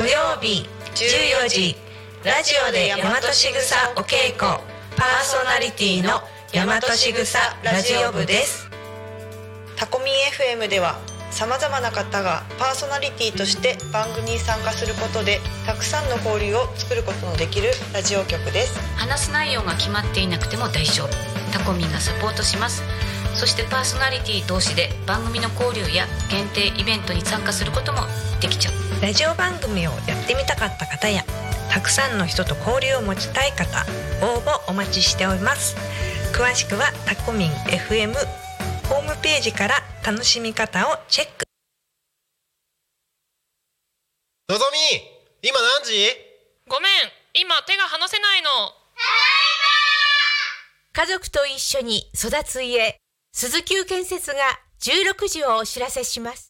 土曜日14時ラジオで大和しぐさお稽古パーソナリティの大和しぐさラジオ部です。タコミン FM ではさまざまな方がパーソナリティとして番組に参加することでたくさんの交流を作ることのできるラジオ局です。話す内容が決まっていなくても大丈夫。タコミンがサポートします。そしてパーソナリティ同士で番組の交流や限定イベントに参加することもできちゃうラジオ番組をやってみたかった方やたくさんの人と交流を持ちたい方応募お待ちしております。詳しくはタコミン FM ホームページから楽しみ方をチェック。のぞみ今何時？ごめん今手が離せないの。家族と一緒に育つ家鈴木建設が16時をお知らせします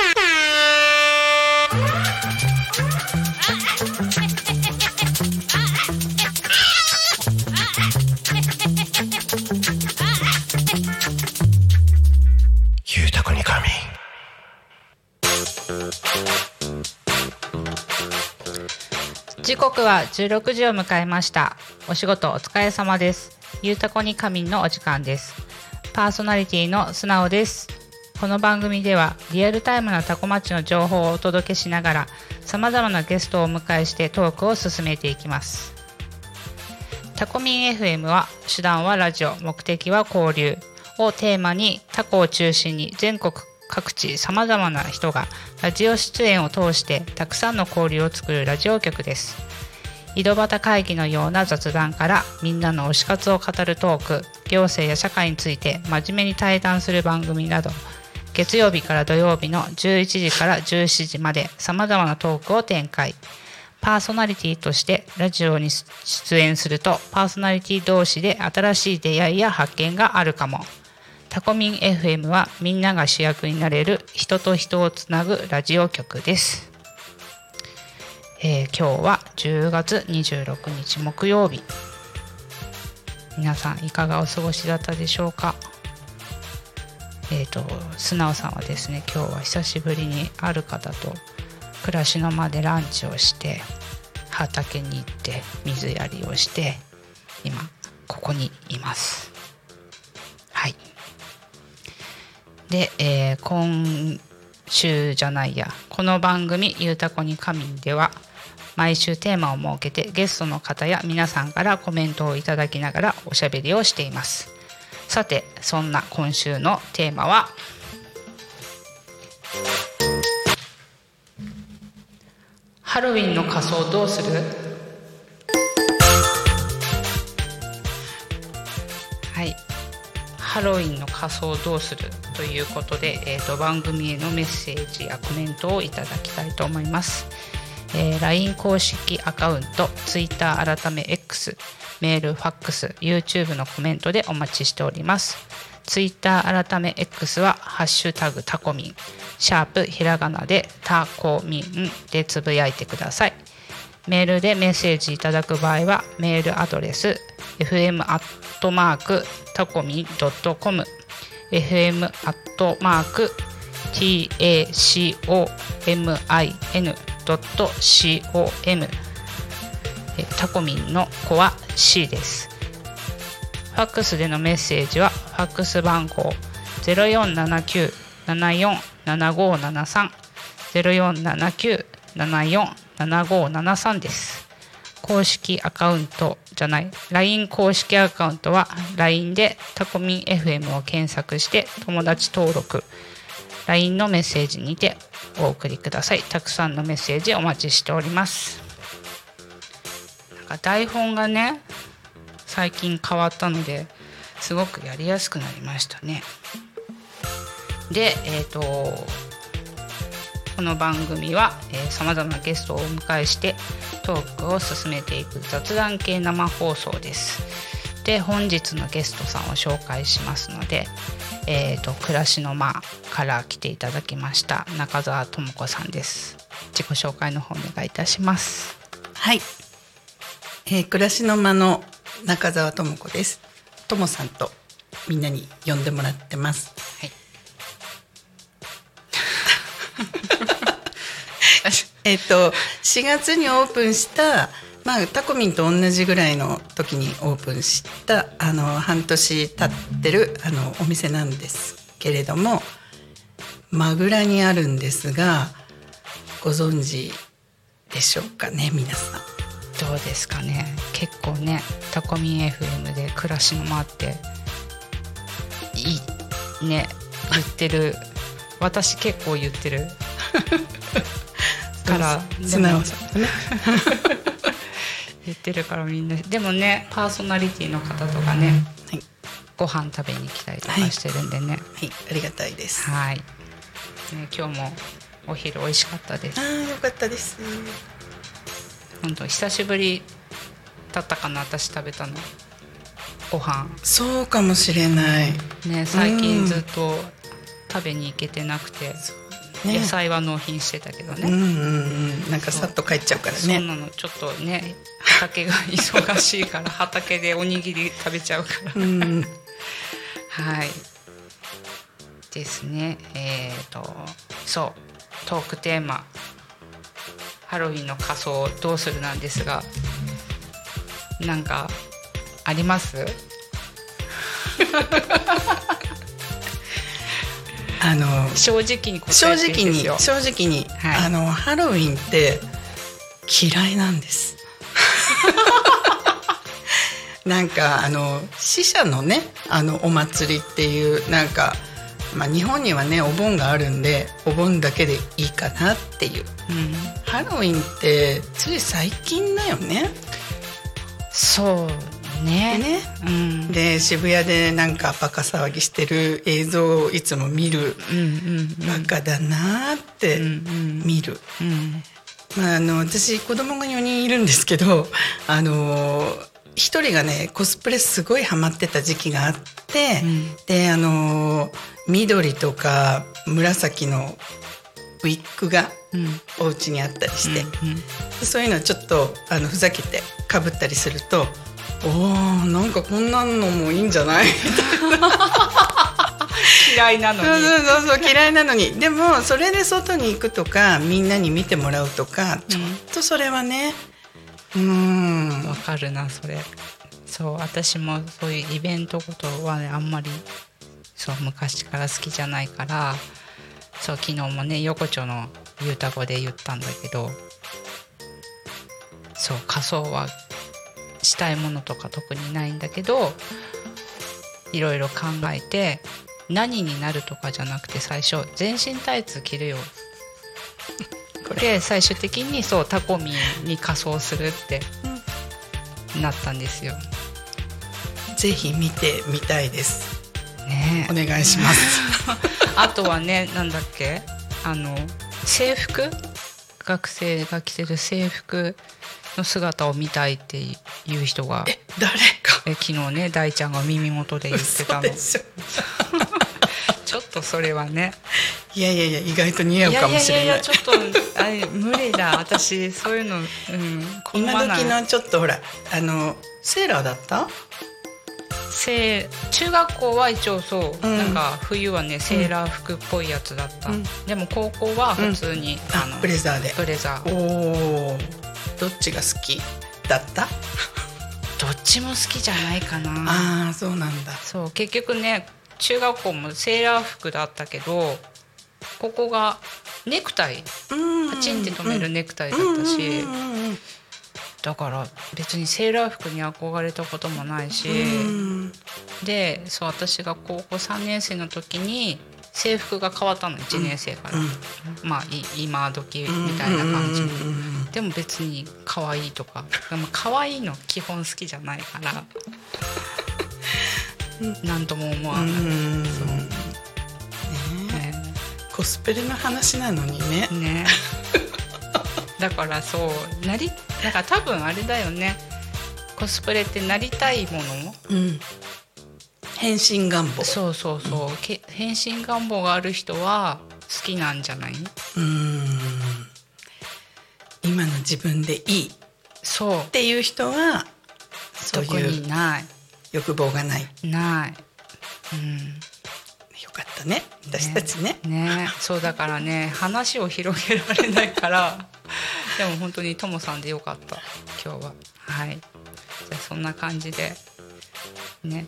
時刻は16時を迎えました。お仕事お疲れ様です。ゆうたこに仮眠のお時間です。パーソナリティの素直です。この番組ではリアルタイムなタコ町の情報をお届けしながら様々なゲストをお迎えしてトークを進めていきます。タコミン FM は手段はラジオ目的は交流。をテーマにタコを中心に全国各地様々な人がラジオ出演を通してたくさんの交流を作るラジオ局です。井戸端会議のような雑談からみんなの推し活を語るトーク行政や社会について真面目に対談する番組など月曜日から土曜日の11時から17時まで様々なトークを展開。パーソナリティとしてラジオに出演するとパーソナリティ同士で新しい出会いや発見があるかも。タコミン FM はみんなが主役になれる人と人をつなぐラジオ局です、えー今日は10月26日木曜日。皆さんいかがお過ごしだったでしょうか？えっ、と素直さんはですね今日は久しぶりにある方と暮らしの間でランチをして畑に行って水やりをして今ここにいます。で、えー今週じゃないや。この番組「ゆうたこに神」では毎週テーマを設けてゲストの方や皆さんからコメントをいただきながらおしゃべりをしています。さてそんな今週のテーマはハロウィンの仮装どうする？ハロウィンの仮装どうするということで、えー、と番組へのメッセージやコメントをいただきたいと思います、えー LINE 公式アカウント Twitter 改め X メールファックス YouTube のコメントでお待ちしております。Twitter 改め X は「ハッシュタグタコミン」シャープひらがなでタコミンでつぶやいてください。メールでメッセージいただく場合はメールアドレス fm アットマークタコミン .com fm アットマーク tacomin.com タコミンの子は C です。ファックスでのメッセージはファックス番号0479747573 0479747573です。公式アカウントじゃない。LINE 公式アカウントは LINE でタコミン FM を検索して友達登録。LINE のメッセージにてお送りください。たくさんのメッセージお待ちしております。なんか台本がね最近変わったのですごくやりやすくなりましたね。でえっ、とこの番組はさまざまなゲストをお迎えしてトークを進めていく雑談系生放送です。で本日のゲストさんを紹介しますので、えー、と暮らしの間から来ていただきました中澤智子さんです。自己紹介の方お願いいたします。はい、えー、暮らしの間の中澤智子です。智さんとみんなに呼んでもらってます。はい えっと4月にオープンしたまあタコミンと同じぐらいの時にオープンしたあの半年経ってるあのお店なんですけれどもマグラにあるんですがご存知でしょうかね皆さん。どうですかね。結構ねタコミン FM で暮らしの間っていいね言ってる。私結構言ってる から素直さんね。言ってるからみんな。でもねパーソナリティの方とかね、はい。ご飯食べに来たりとかしてるんでね。はい。ありがたいです。はい、ね、今日もお昼美味しかったです。あーよかったです。本当久しぶりだったかな私食べたの。ご飯。そうかもしれない。ね最近ずっと食べに行けてなくて、ね。野菜は納品してたけどね、うんうんうん、なんかさっと帰っちゃうからそう。ね。なのちょっとね畑が忙しいから畑でおにぎり食べちゃうから。うん、はい。ですね。えっ、とそう。トークテーマ。ハロウィンの仮装どうするなんですが。なんかあります？あの正直に答正直に正直に、はい。あのハロウィンって嫌いなんです。なんかあの死者のねあのお祭りっていうなんか、まあ、日本にはねお盆があるんでお盆だけでいいかなっていう。うん、ハロウィンってつい最近だよね。そうね。ね。うん。で渋谷でなんかバカ騒ぎしてる映像をいつも見るうんうんバカだなーってうんうん。見る、うん。まあ、あの私子供が4人いるんですけどあの一人がねコスプレすごいハマってた時期があって、うん。であの緑とか紫のウィッグがうん。お家にあったりして、うんそういうのちょっとあのふざけてかぶったりすると「おーなんかこんなのもいいんじゃない?」嫌いなのに。そうそうそう嫌いなのに。でもそれで外に行くとかみんなに見てもらうとかちょっとそれはねうーん。わかるなそれ。そう私もそういうイベントごとはねあんまりそう昔から好きじゃないからそう昨日もね横丁のゆうたこで言ったんだけどそう仮装はしたいものとか特にないんだけどいろいろ考えて何になるとかじゃなくて最初全身タイツ着るよ。で最終的にそうタコミンに仮装するってなったんですよ。ぜひ見てみたいです。ね。お願いします。あとはねなんだっけ？あの制服？学生が着てる制服の姿を見たいっていう人がえ誰か。え昨日ね大ちゃんが耳元で言ってたの。ちょっとそれはね。いやいやいや意外と似合うかもしれない。いやいやいやちょっとあれ無理だ。私そういうのうん今時のちょっとほらあのセーラーだった？せ中学校は一応そう、うん。なんか冬はねセーラー服っぽいやつだった、うん。でも高校は普通に、あのブレザーで。ブレザー。おおどっちが好きだった？どっちも好きじゃないかな。ああそうなんだ。そう結局ね中学校もセーラー服だったけどここがネクタイ。うん。パチンって留めるネクタイだったし、だから別にセーラー服に憧れたこともないし、うん。でそう私が高校3年生の時に制服が変わったの1年生から、まあい今時みたいな感じ、でも別に可愛いとか。でも可愛いの基本好きじゃないから。何とも思わない、うんそう。ね。コスプレの話なのにね。ね。だからそう。なりだから多分あれだよね。コスプレってなりたいものうん変身願望。そうそうそう、け変身願望がある人は好きなんじゃない？うん。今の自分でいい。っそう。ていう人はそう特いうにない。欲望がない。ない。よかったね。私たちね。ね。そうだからね。話を広げられないから。でも本当にともさんでよかった。今日は。はい。じゃあそんな感じでね。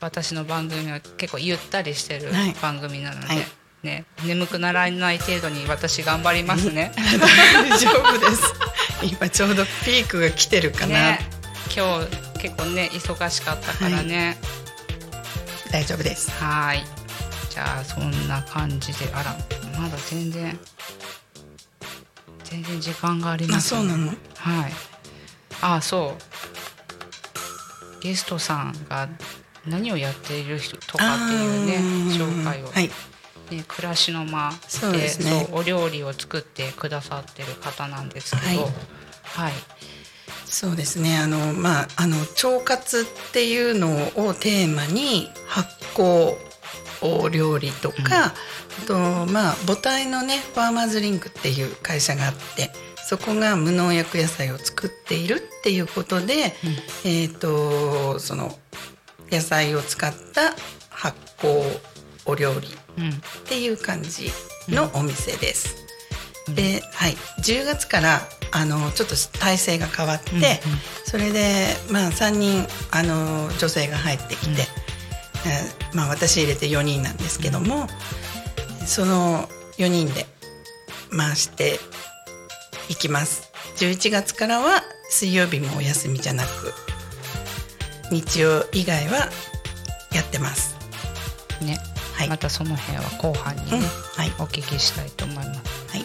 私の番組は結構ゆったりしてるはい。番組なので、はい。ね。眠くならない程度に私頑張りますね。大丈夫です。今ちょうどピークが来てるかな、ね。今日結構ね忙しかったからね、大丈夫です。はい。じゃあそんな感じで。あらまだ全然全然時間がありあますそうなの？はい。あそうゲストさんが何をやっている人とかっていうね紹介を、はい。ね、暮らしの間ですね。そうお料理を作ってくださってる方なんですけど。はい。はい、そうですね。あのまああの腸活っていうのをテーマに発酵お料理とか、あとまあ母体のねファーマーズリンクっていう会社があってそこが無農薬野菜を作っているっていうことで、えっ、とその野菜を使った発酵お料理うんっていう感じのお店です。で、はい、10月からあのちょっと体制が変わって、うんうん。それで、まあ、3人あの女性が入ってきて、えーまあ、私入れて4人なんですけども、その4人で回していきます。11月からは水曜日もお休みじゃなく日曜以外はやってます。ね、はい。またその辺は後半にね、うん。はい。お聞きしたいと思います。はい。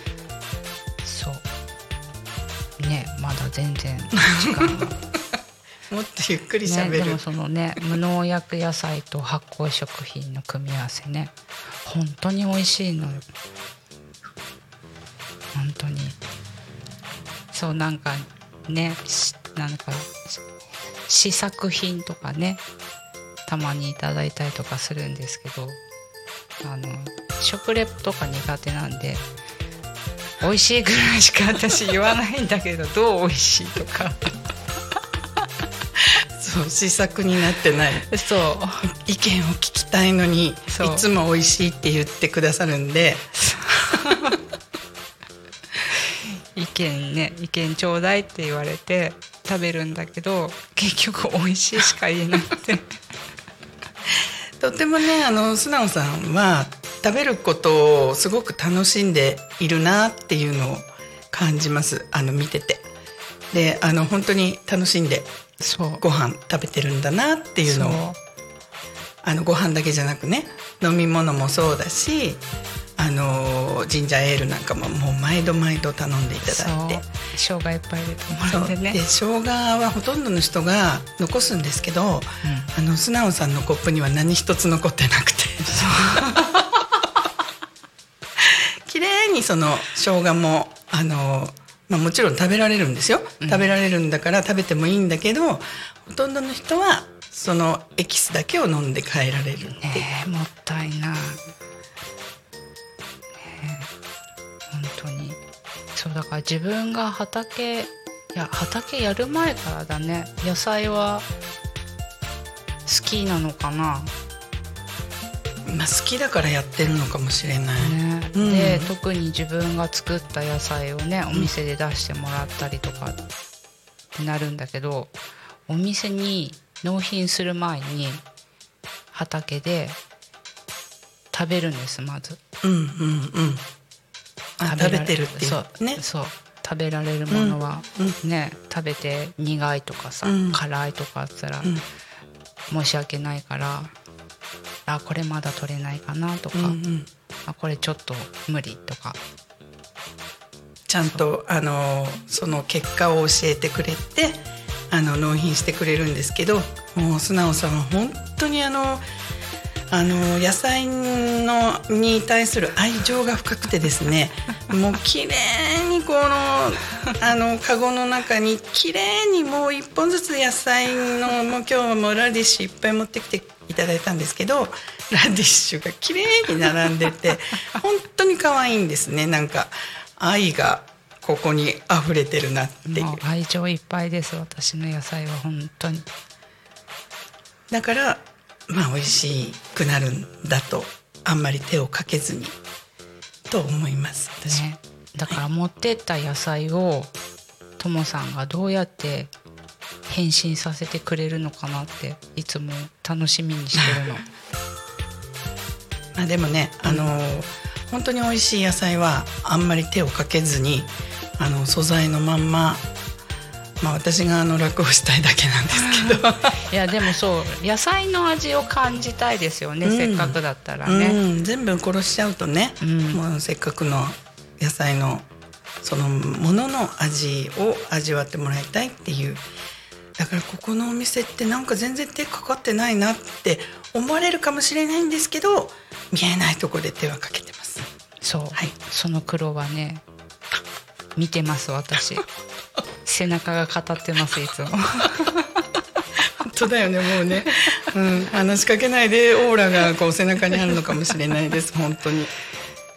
そう。ねまだ全然時間が。もっとゆっくりね、喋る、でもそのね無農薬野菜と発酵食品の組み合わせね本当に美味しいのよ。本当にそうなんかねしなんかし試作品とかねたまにいただいたりとかするんですけどあの食レポとか苦手なんで美味しいぐらいしか私言わないんだけど どう美味しいとか。そう試作になってない。そう。意見を聞きたいのにいつも美味しいって言ってくださるんで 意見ね意見ちょうだいって言われて食べるんだけど結局美味しいしか言えなくて。とてもねあの素直さんは食べることをすごく楽しんでいるなっていうのを感じます。あの見てて。であの本当に楽しんでそう。ご飯食べてるんだなっていうのを。あのご飯だけじゃなくね飲み物もそうだしあのジンジャーエールなんかももう毎度毎度頼んでいただいて。生姜いっぱい入れてもらってね。で生姜はほとんどの人が残すんですけど、あの素直さんのコップには何一つ残ってなくて。綺麗にその生姜もあの、まあ、もちろん食べられるんですよ、食べられるんだから食べてもいいんだけどほとんどの人はそのエキスだけを飲んで帰られるっえもったいない、そうだから自分が畑いや畑やる前からだね。野菜は好きなのかな、まあ、好きだからやってるのかもしれない、ね。うん。で特に自分が作った野菜をねお店で出してもらったりとかってなるんだけどお店に納品する前に畑で食べるんですまず。うんうんうん。あ食べてるっていうそうね。そう。食べられるものは、ね食べて苦いとかさ、うん。辛いとかあったら、ん。申し訳ないからあこれまだ取れないかなとか、あこれちょっと無理とか。ちゃんとあのその結果を教えてくれてあの納品してくれるんですけどもう素直さんは本当にあのあの野菜のに対する愛情が深くてですね もう綺麗にこのあのカゴの中に綺麗にもう一本ずつ野菜のもう今日はもうラディッシュいっぱい持ってきていただいたんですけどラディッシュが綺麗に並んでて 本当に可愛いんですね。なんか愛がここに溢れてるなっていう。愛情いっぱいです私の野菜は本当に。だからまあ美味しくなるんだとあんまり手をかけずにと思います。私、ね。だから持ってった野菜をともさんがどうやって変身させてくれるのかなっていつも楽しみにしてるの。まあでもね、あの本当に美味しい野菜はあんまり手をかけずにあの素材のまんままあ私があの楽をしたいだけなんですけど。いやでもそう野菜の味を感じたいですよね、うん。せっかくだったらね、うん、全部殺しちゃうとね、うん。もうせっかくの野菜のそのものの味を味わってもらいたいっていう。だからここのお店ってなんか全然手かかってないなって思われるかもしれないんですけど見えないところで手はかけてます。そう、はい。その苦労はね見てます私 背中が語ってますいつも。本当だよねもうね、うん、話しかけないでオーラがこう背中にあるのかもしれないです本当に。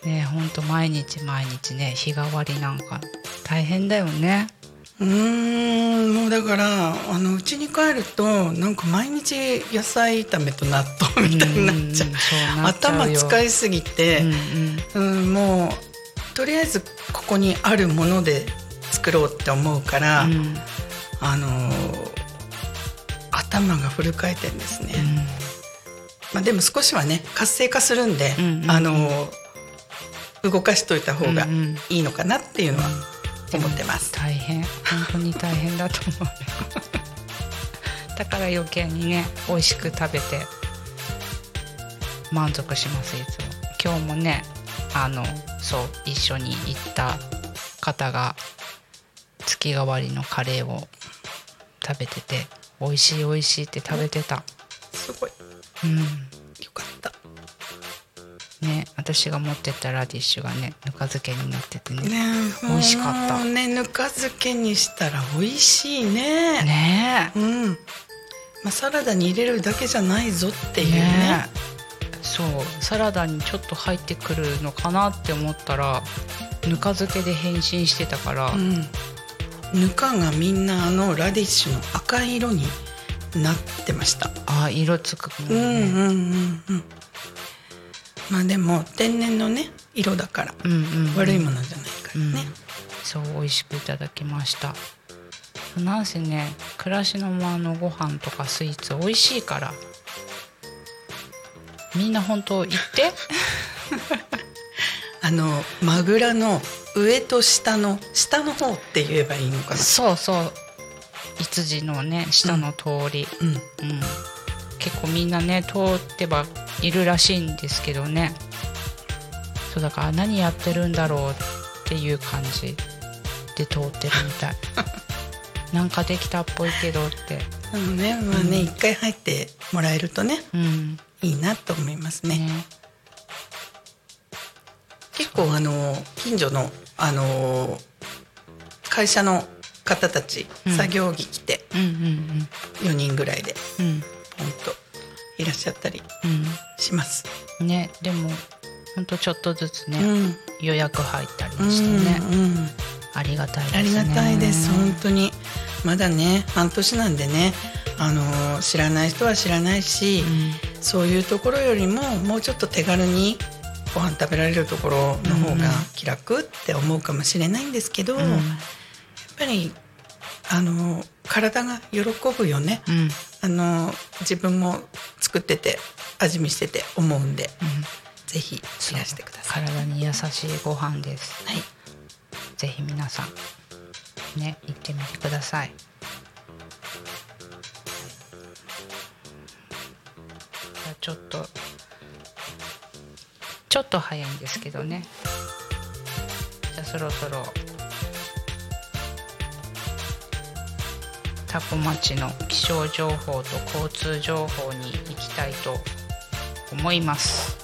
ねほんと毎日毎日ね日替わりなんか大変だよね。うーんもうだからあの家に帰るとなんか毎日野菜炒めと納豆みたいになっちゃう。う頭使いすぎてうん、うん。うんもうとりあえずここにあるもので作ろうって思うから、うん。あのー頭がフル回転ですね、まあ、でも少しはね活性化するんで、うんうんあのー動かしといた方がうんうん。いいのかなっていうのは思ってます。大変。本当に大変だと思う だから余計にね美味しく食べて満足しますいつも。今日もねあのそう一緒に行った方が月替わりのカレーを食べてて美味しい美味しいって食べてた。すごい。うん。よかった。ね私が持ってったラディッシュがねぬか漬けになっててねね美味しかった。ねぬか漬けにしたら美味しいね。ねえ。うん、まあ、サラダに入れるだけじゃないぞっていうね。ねそう。サラダにちょっと入ってくるのかなって思ったらぬか漬けで変身してたから、うん、ぬかがみんなあのラディッシュの赤い色になってました。ああ色つくね、うんうんうんうん。まあでも天然のね色だからうんうんうん。悪いものじゃないからね、そう美味しくいただきました。なんせね暮らしの間のご飯とかスイーツ美味しいから。みんな本当行って。あのマグラの上と下の下の方って言えばいいのかな？そうそう。羊のね下の通り、うん。うん、結構みんなね通ってはいるらしいんですけどね。そうだから何やってるんだろうっていう感じで通ってるみたい。なんかできたっぽいけどって。あのねまあね一、回入ってもらえるとねうん。いいなと思いますね。ね結構あの近所のあの会社の方たち、うん。作業着着てうんうん4人ぐらいでうん。うん本当いらっしゃったりうします。んねでもほんとちょっとずつね、うん。予約入ったりうんしてね、うんありがたいですね。ありがたいです。本当に。まだね半年なんでねあの知らない人は知らないし、そういうところよりももうちょっと手軽にご飯食べられるところの方が気楽って思うかもしれないんですけど、うん。やっぱりあの体が喜ぶよね、うん。あの自分も作ってて味見してて思うんで、ぜひいらしてください。体に優しいご飯です。はい。ぜひ皆さんね行ってみてください。じゃあちょっとちょっと早いんですけどね。じゃあそろそろ。タコ町の気象情報と交通情報に行きたいと思います。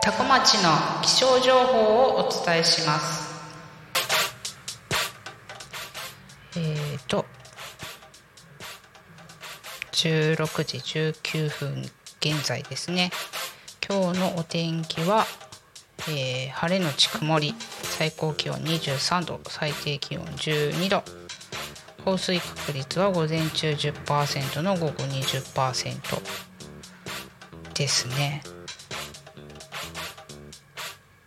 タコ町の気象情報をお伝えします。えーと、16時19分現在ですね。今日のお天気は、えー晴れのち曇り。最高気温23度。最低気温12度。降水確率は午前中10%の午後20%ですね。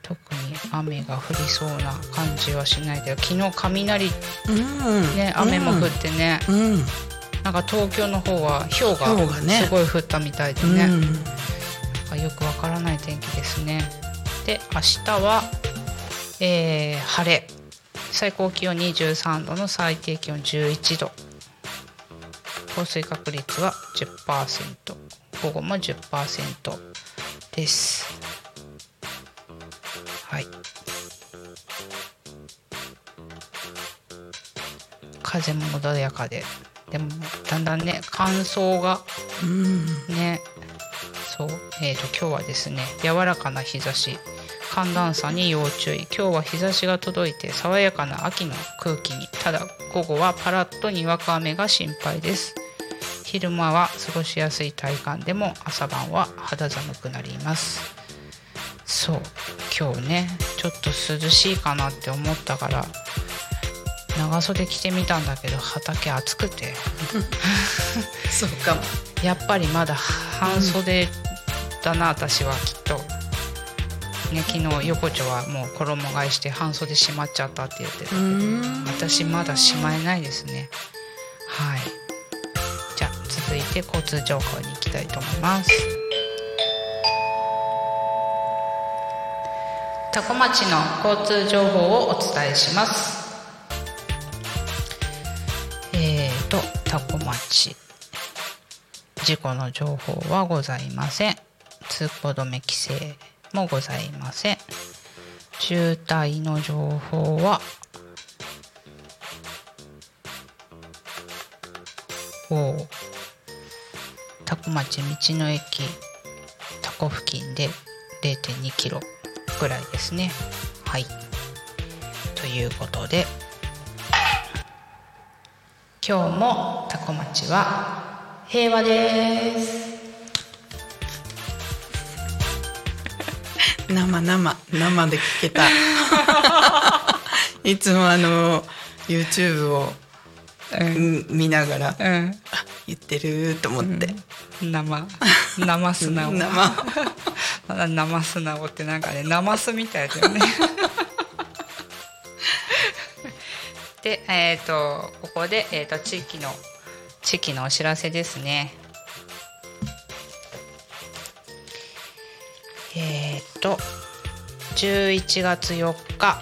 特に雨が降りそうな感じはしないけど昨日雷うん。ね雨も降ってね、うんなんか東京の方は氷氷がすごい降ったみたいでね。なんかよくわからない天気ですね。で明日は、えー晴れ。最高気温23度の最低気温11度。降水確率は10%午後も10%です。はい。風も穏やかででもだんだんね乾燥がね。そう。えー、と今日はですね柔らかな日差し寒暖差に要注意。今日は日差しが届いて爽やかな秋の空気にただ午後はパラッとにわか雨が心配です。昼間は過ごしやすい体感でも朝晩は肌寒くなります。そう。今日ねちょっと涼しいかなって思ったから長袖着てみたんだけど畑暑くて。そうか。もやっぱりまだ半袖だな、私はきっと。ね、昨日横丁はもう衣替えして半袖しまっちゃったって言ってたけど私まだしまえないですね。はい。じゃあ続いて交通情報に行きたいと思います。多古町の交通情報をお伝えします事故の情報はございません。通行止め規制もございません。渋滞の情報はお多古町道の駅多古付近で0.2キロぐらいですね。はい。ということで今日も多古町は平和です。生生生で聞けた。いつもあの YouTube を、うん。見ながら、うん。あ言ってると思って、生生素直。生。生素直ってなんかねナマスみたいだよね。でえっ、とここで、えー、と地域の地域のお知らせですね。えっ、と11月4日。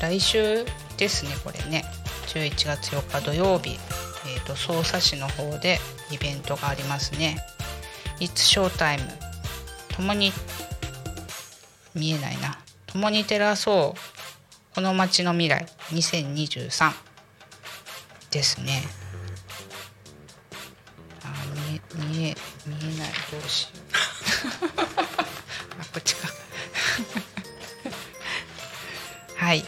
来週ですねこれね。11月4日土曜日、えー、と匝瑳市の方でイベントがありますね「It's Showtime」共に見えないな。共に照らそう。この街の未来。2023ですね。あ見え見え見えないどうしよう。あこっちか。はい。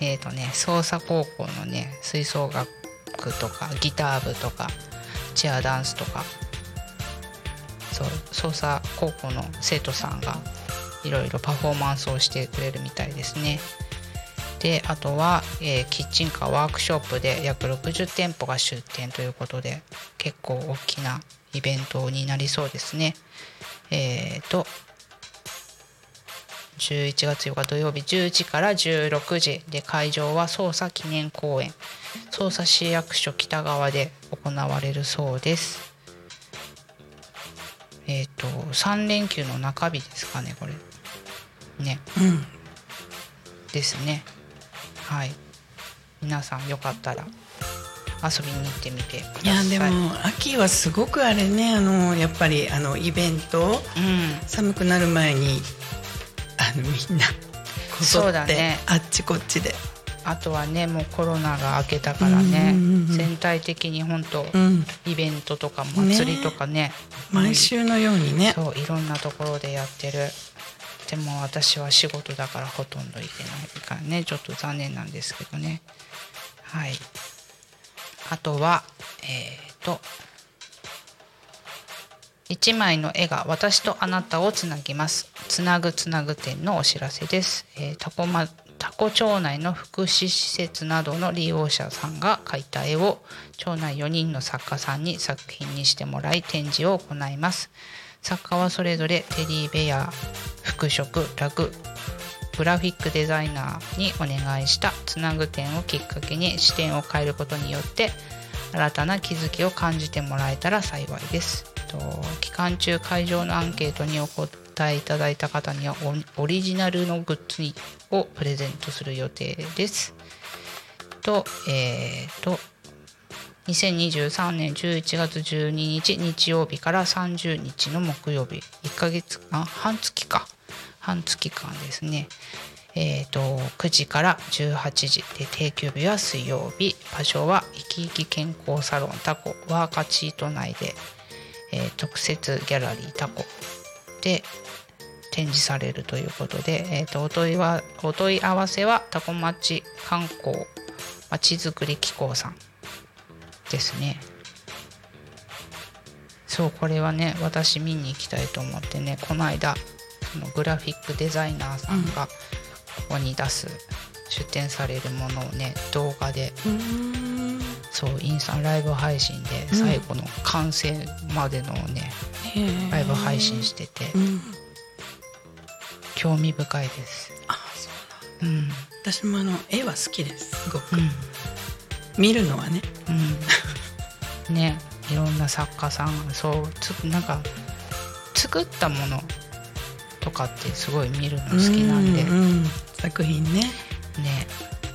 えっ、ー、とね捜査高校のね吹奏楽とかギター部とかチアダンスとか。そう捜査高校の生徒さんがいろいろパフォーマンスをしてくれるみたいですね。であとは、えーキッチンカーワークショップで約60店舗が出店ということで結構大きなイベントになりそうですね。えっ、と11月4日土曜日10時から16時で会場は捜査記念公園捜査市役所北側で行われるそうです。えっ、と3連休の中日ですかねこれ。ね。うん。ですねはい。皆さんよかったら遊びに行ってみてい。やでも秋はすごくあれねあのやっぱりあのイベントうん。寒くなる前にあのみんなこそぞって、ね。あっちこっちで、あとはねもうコロナが明けたからね、うんうんうん全体的に本当、うん、イベントとか祭りとかね。毎週のようにね。そういろんなところでやってるでも私は仕事だからほとんど行けないからね。ちょっと残念なんですけどね。はい。あとはえっ、と一枚の絵が私とあなたをつなぎます。つなぐつなぐ展のお知らせです、えー、タコまタコ町内の福祉施設などの利用者さんが描いた絵を町内4人の作家さんに作品にしてもらい展示を行います。作家はそれぞれテディベア服飾ラググラフィックデザイナーにお願いしたつなぐ点をきっかけに視点を変えることによって新たな気づきを感じてもらえたら幸いです。と期間中会場のアンケートにお答えいただいた方にはオリジナルのグッズをプレゼントする予定です。と、えー、と2023年11月12日日曜日から30日の木曜日1ヶ月あ半月か。半月間ですね。えー、と9時から18時で定休日は水曜日。場所は生き生き健康サロンタコ。ワーカチート内で、えー特設ギャラリータコ。で展示されるということで、えー、とお問いはお問い合わせはタコ町観光まちづくり機構さん。ですね。そうこれはね私見に行きたいと思ってねこの間そのグラフィックデザイナーさんがここに出す出展されるものをね動画でそうインスタライブ配信で最後の完成までのをね、ライブ配信してて、うん。興味深いです。あそううん、私もあの絵は好きですすごく、うん。見るのはね。うん、ねいろんな作家さんそうつなんか作ったものとかってすごい見るの好きなんで、ううん作品ね。ね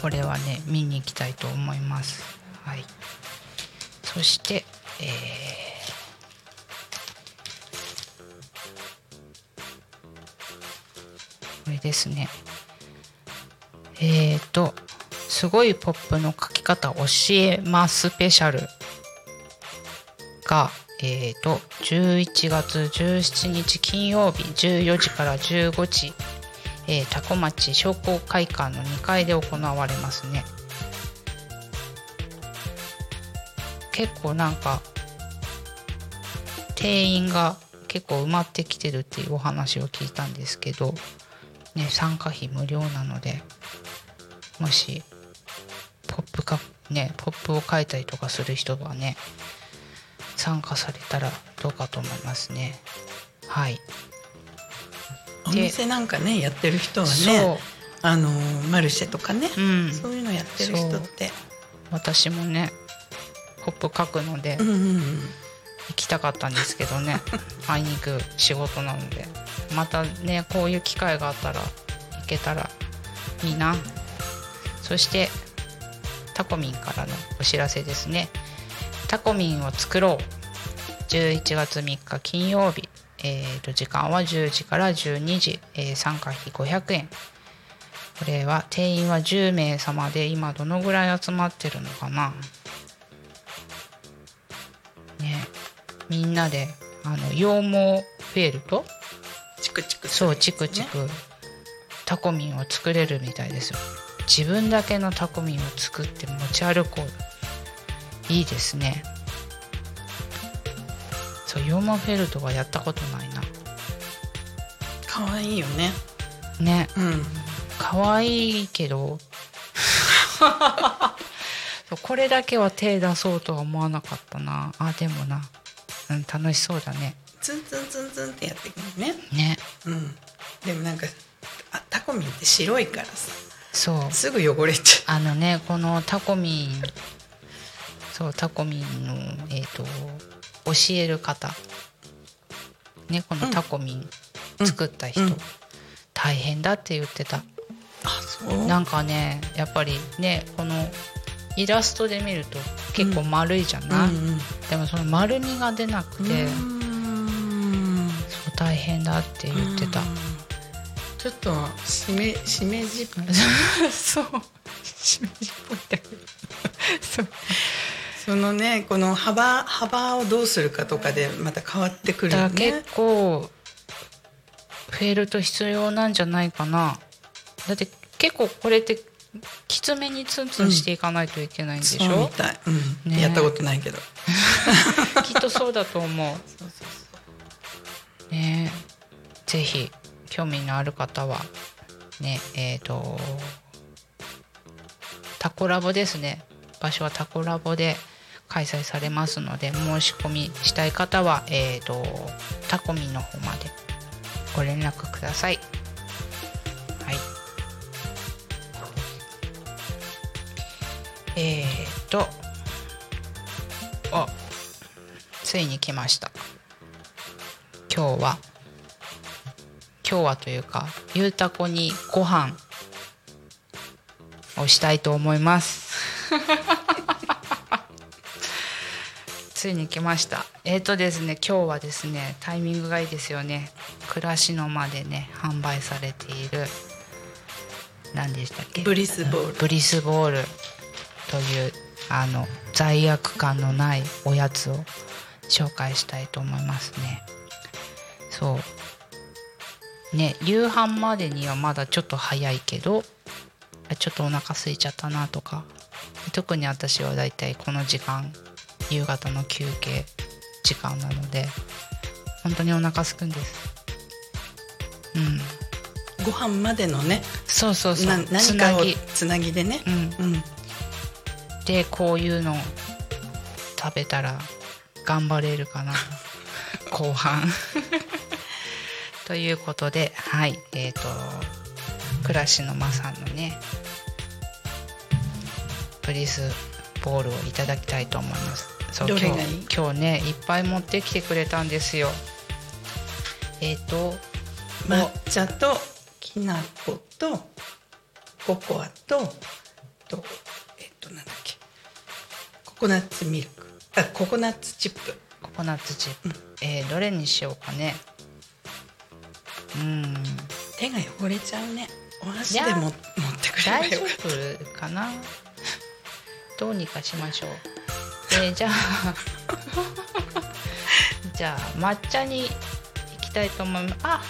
これはね見に行きたいと思います。はい。そしてえーこれですね。えっ、ー、とすごいポップの書き方教えます。スペシャルがえー、と11月17日金曜日14時から15時えー、多古町商工会館の2階で行われますね。結構なんか定員が結構埋まってきてるっていうお話を聞いたんですけど、ね、参加費無料なのでもしポップかねポップを書いたりとかする人がね参加されたらどうかと思いますね。はい。お店なんかねやってる人はねあのマルシェとかね、うん。そういうのやってる人って。私もねポップ書くのでうんうんうん。行きたかったんですけどね。あいにく仕事なので。またねこういう機会があったら行けたらいいな。そしてタコミンからのお知らせですねタコミンを作ろう。11月3日金曜日。えー、と時間は10時から12時、えー参加費500円。これは定員は10名様で今どのぐらい集まってるのかな。ね。みんなであの羊毛フェルト？チクチクすそうチクチク。タコミンを作れるみたいですよ。自分だけのタコミンを作って持ち歩こういいですね。そう羊毛フェルトはやったことないな。可愛いよね。ね。うん。可愛いけど。そうこれだけは手出そうとは思わなかったな。あでもな、うん、楽しそうだね。ツンツンツンツンってやっていくのね。ね。うん。でもなんかあタコミンって白いからさ。そう。すぐ汚れちゃあのねこのタコミンそうタコミンのえっ、と教える方。ねこのタコミン作った人、うん。うん。大変だって言ってた。なんかねやっぱりねこのイラストで見ると結構丸いじゃない、うん。でもその丸みが出なくて、うん。そう大変だって言ってた、ちょっとしめしめじっぽい。そう。しめじっぽいだけどそうそのねこの幅幅をどうするかとかでまた変わってくるよね。結構フェルト必要なんじゃないかな。だって結構これってきつめにツンツンしていかないといけないんでしょ？そうみ、たい、うん。ね。やったことないけど。きっとそうだと思う。ね。ぜひ興味のある方はねえっ、とタコラボですね。場所はタコラボで開催されますので申し込みしたい方はえっ、とタコミンの方までご連絡ください。はい。えっ、とあついに来ました。今日は今日はというかゆうたこにご飯をしたいと思います。ついに来ました。えっ、とですね今日はですねタイミングがいいですよね。暮らしの間でね販売されている何でしたっけ？ブリスボール。ブリスボール。というあの罪悪感のないおやつを紹介したいと思いますね。そう。ね夕飯までにはまだちょっと早いけどあちょっとお腹空いちゃったなとか特に私はだいたいこの時間夕方の休憩時間なので本当にお腹空くんです。うん。ご飯までのねそうそうそう。なつ何かをなぎ。つなぎでね。うん。うん。でこういうの食べたら頑張れるかな。後半。ということではい。えっ、と暮らしの間さんのねプリスボールをいただきたいと思いますそう今日今日ねいっぱい持ってきてくれたんですよ。えっ、と抹茶ときな粉とココアととえっとなんだっけ。ココナッツミルク。あココナッツチップ。ココナッツチップ、えーどれにしようかね。うん。手が汚れちゃうね。お箸でも持ってくれば大丈よかっ夫かな？どうにかしましょうえー じゃあ。じゃあ抹茶に行きたいと思います。あ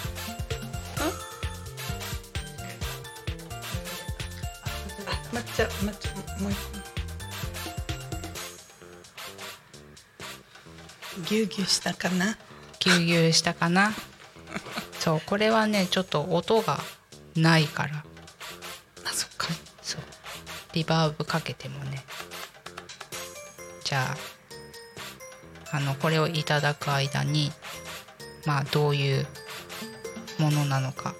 た抹茶抹茶もう一個。ぎゅうぎゅうしたかな？ぎゅうぎゅうしたかな？そうこれはねちょっと音がないから。あそっか。そう。リバーブかけてもねじゃああのこれをいただく間にまあどういうものなのか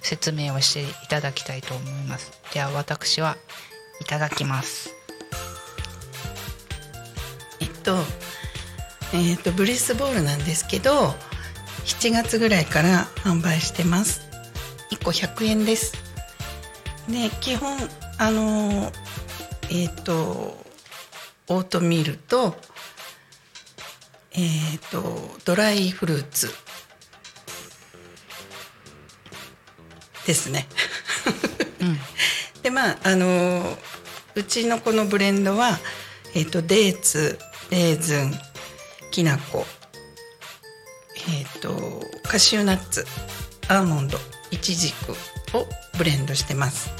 説明をしていただきたいと思います。では私はいただきます。えっとえっとブリスボールなんですけど7月ぐらいから販売してます。1個100円です。で基本あのえっとオートミールとえっとドライフルーツ。ですね。うん。でまああのうちのこのブレンドは、えー、とデーツレーズンきな粉えっ、とカシューナッツアーモンドイチジクをブレンドしてます。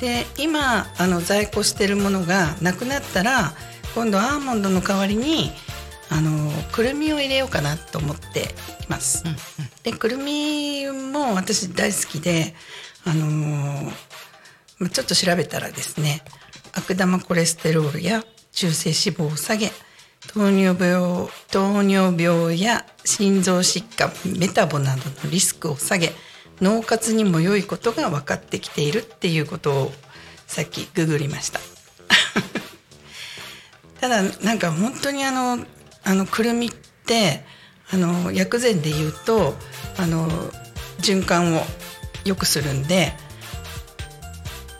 で今あの在庫してるものがなくなったら今度アーモンドの代わりにあのくるみを入れようかなと思っています、でくるみも私大好きであのちょっと調べたらですね悪玉コレステロールや中性脂肪を下げ糖尿病糖尿病や心臓疾患メタボなどのリスクを下げ脳活にも良いことが分かってきているっていうことをさっきググりましたただなんか本当にあのあのくるみってあの薬膳で言うとあの循環を良くするんで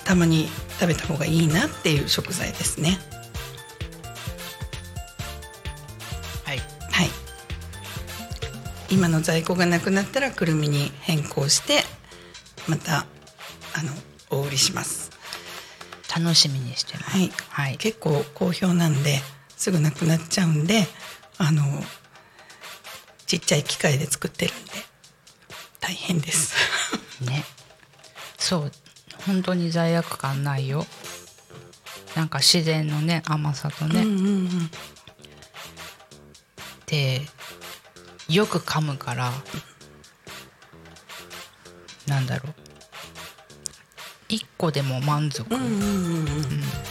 たまに食べた方がいいなっていう食材ですね。はい。はい。今の在庫がなくなったらくるみに変更してまたあのお売りします楽しみにしてます。はい、はい。結構好評なんですぐなくなっちゃうんであのちっちゃい機械で作ってるんで大変です。ね。そう。本当に罪悪感ないよ。なんか自然のね甘さとね、うんうんうん。でよく噛むからなんだろう1個でも満足、うんうんうん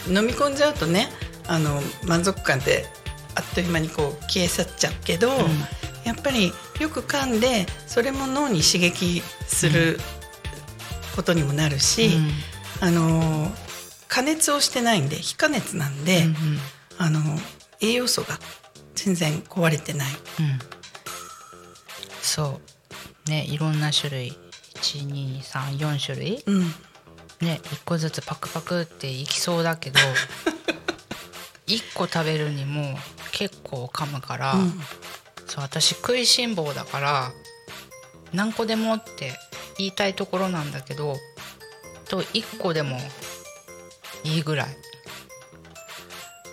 うん。飲み込んじゃうとねあの満足感ってあっという間にこう消え去っちゃうけど、やっぱりよく噛んでそれも脳に刺激することにもなるし、あの加熱をしてないんで非加熱なんで、あの栄養素が全然壊れてない。うん。そう。ねいろんな種類。1234種類。うんね1個ずつパクパクっていきそうだけど 1個食べるにも結構噛むから、うん。そう私食いしん坊だから何個でもって言いたいところなんだけどと1個でもいいぐらい。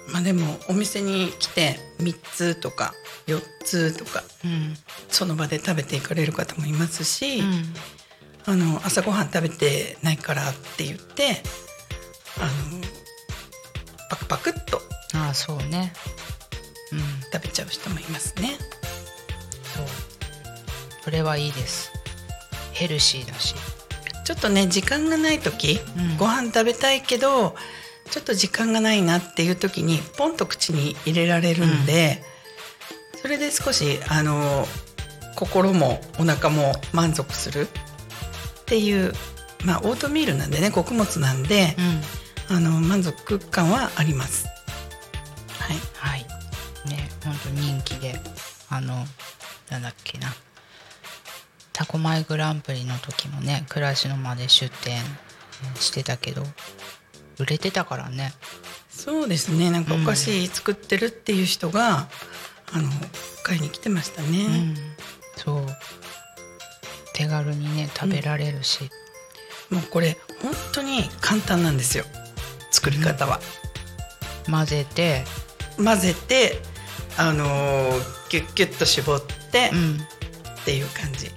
まあでもお店に来て3つとか4つとかうん。その場で食べていかれる方もいますし、うんあの朝ごはん食べてないからって言ってあのパクパクっとああそうね。うん。食べちゃう人もいますね。そう。それはいいです。ヘルシーだし。ちょっとね時間がない時、うん。ご飯食べたいけどちょっと時間がないなっていう時にポンと口に入れられるんで、それで少しあの心もお腹も満足するっていうまあオートミールなんでね穀物なんで、うん。あの満足感はあります。はい、はい。ね本当人気であのなんだっけな。タコマイグランプリの時もね暮らしの間で出店してたけど売れてたからね。そうですね。なんかお菓子作ってるっていう人が、あの買いに来てましたね。うん。そう手軽にね食べられるし、もうこれ本当に簡単なんですよ。作り方は。混ぜて。混ぜてあのーギュッギュッと絞ってうん。っていう感じ。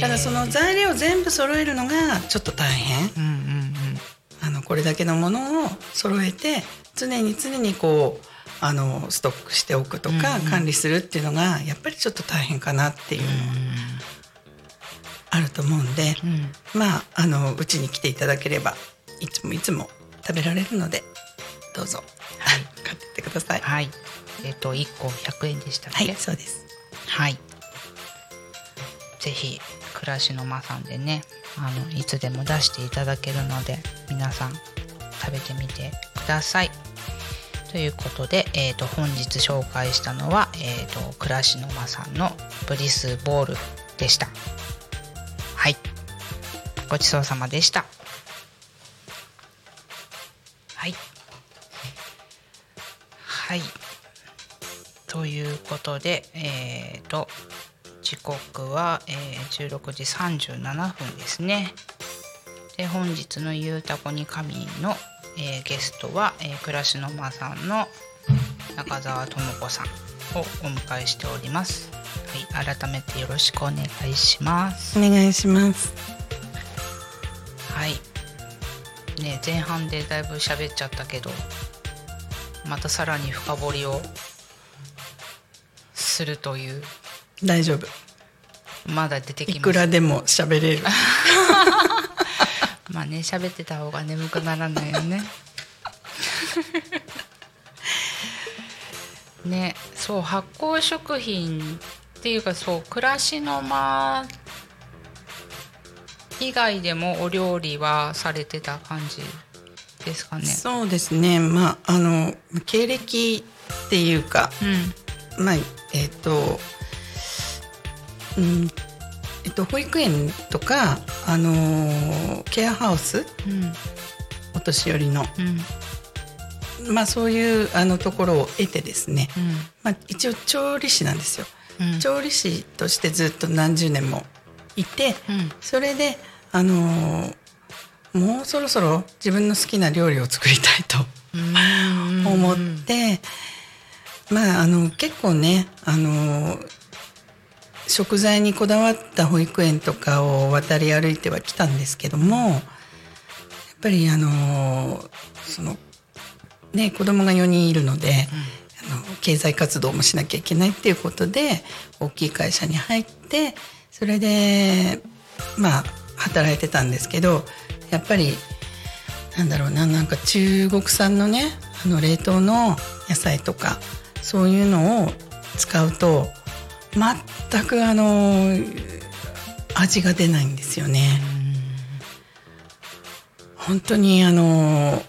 ただその材料全部揃えるのがちょっと大変。うんうんあのこれだけのものを揃えて常に常にこうあのストックしておくとか、うんうん管理するっていうのがやっぱりちょっと大変かなっていう。のはあると思うんで、うんうんまああのうちに来ていただければいつもいつも食べられるのでどうぞ、買ってってください。はいえっ、と1個100円でしたっはい、けそうです。はい。ぜひ暮らしの間さんでね、あのいつでも出していただけるので皆さん食べてみてください。ということで、えー、と本日紹介したのは、えー、と暮らしの間さんのブリスボールでした。はい。ごちそうさまでした。はい。はい。ということで、えー、と時刻は、えー16時37分ですね。で本日の「ゆうたこに神」の、えーゲストは、えー、暮らしの間さんの中澤智子さんをお迎えしております。はい、改めてよろしくお願いします。お願いします。はい。ね前半でだいぶ喋っちゃったけどまたさらに深掘りをするという大丈夫。まだ出てきますいくらでも喋れる。まあね喋ってた方が眠くならないよね ねそう発酵食品っていうかそう暮らしの間以外でもお料理はされてた感じですかね。そうですね。まああの経歴っていうか、うん。まあえっ、と、うん、えっと保育園とかあのーケアハウスうん。お年寄りのうん。まあそういうあのところを得てですね、うん。まあ一応調理師なんですよ。うん。調理師としてずっと何十年もいて、うん。それであのーもうそろそろ自分の好きな料理を作りたいとうん。思って、まああの結構ねあの食材にこだわった保育園とかを渡り歩いてはきたんですけどもやっぱりあのそのね子供が4人いるので、経済活動もしなきゃいけないっていうことで大きい会社に入ってそれでまあ働いてたんですけどやっぱりなんだろうななんか中国産のねあの冷凍の野菜とかそういうのを使うと全くあの味が出ないんですよね。本当にあの